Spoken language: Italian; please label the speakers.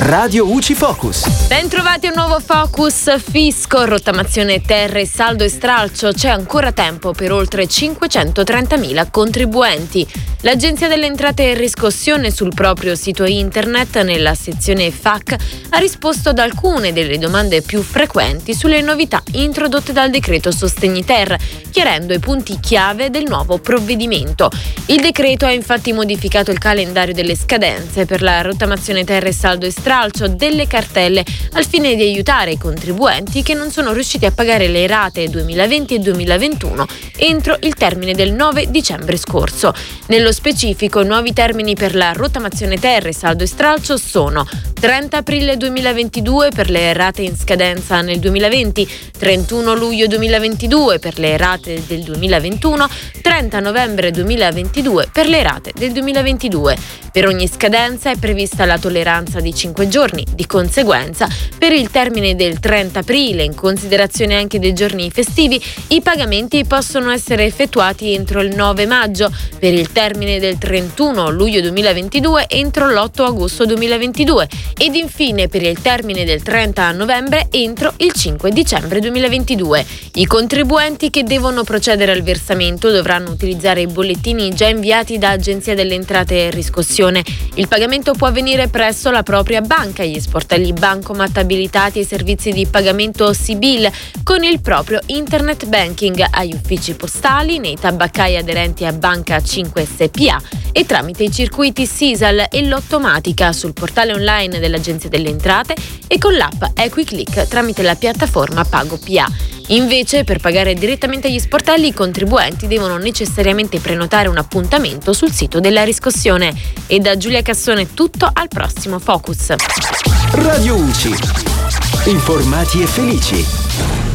Speaker 1: Radio UCI Focus.
Speaker 2: Bentrovati a un nuovo Focus Fisco, rottamazione terre, saldo e stralcio. C'è ancora tempo per oltre 530.000 contribuenti. L'Agenzia delle Entrate e Riscossione sul proprio sito internet, nella sezione FAC, ha risposto ad alcune delle domande più frequenti sulle novità introdotte dal decreto Sostegni Ter, chiarendo i punti chiave del nuovo provvedimento. Il decreto ha infatti modificato il calendario delle scadenze per la rottamazione terre, saldo e stralcio delle cartelle al fine di aiutare i contribuenti che non sono riusciti a pagare le rate 2020 e 2021 entro il termine del 9 dicembre scorso. Nello specifico, nuovi termini per la rottamazione terre, saldo e stralcio sono 30 aprile 2022 per le rate in scadenza nel 2020, 31 luglio 2022 per le rate del 2021, 30 novembre 2022 per le rate del 2022. Per ogni scadenza è prevista la tolleranza di 5 giorni, di conseguenza per il termine del 30 aprile, in considerazione anche dei giorni festivi, i pagamenti possono essere effettuati entro il 9 maggio, per il termine del 31 luglio 2022 entro l'8 agosto 2022 ed infine per il termine del 30 novembre entro il 5 dicembre 2022. I contribuenti che devono procedere al versamento dovranno utilizzare i bollettini già inviati da Agenzia delle Entrate e Riscossione. Il pagamento può avvenire presso la propria banca, gli sportelli bancomat abilitati ai servizi di pagamento Sibil con il proprio internet banking agli uffici postali, nei tabaccai aderenti a Banca 5 SPA e tramite i circuiti SISAL e l'Ottomatica sul portale online dell'Agenzia delle Entrate e con l'app EquiClick tramite la piattaforma Pago PA. Invece, per pagare direttamente agli sportelli, i contribuenti devono necessariamente prenotare un appuntamento sul sito della riscossione. E da Giulia Cassone tutto, al prossimo Focus.
Speaker 1: Radio UCI. Informati e felici.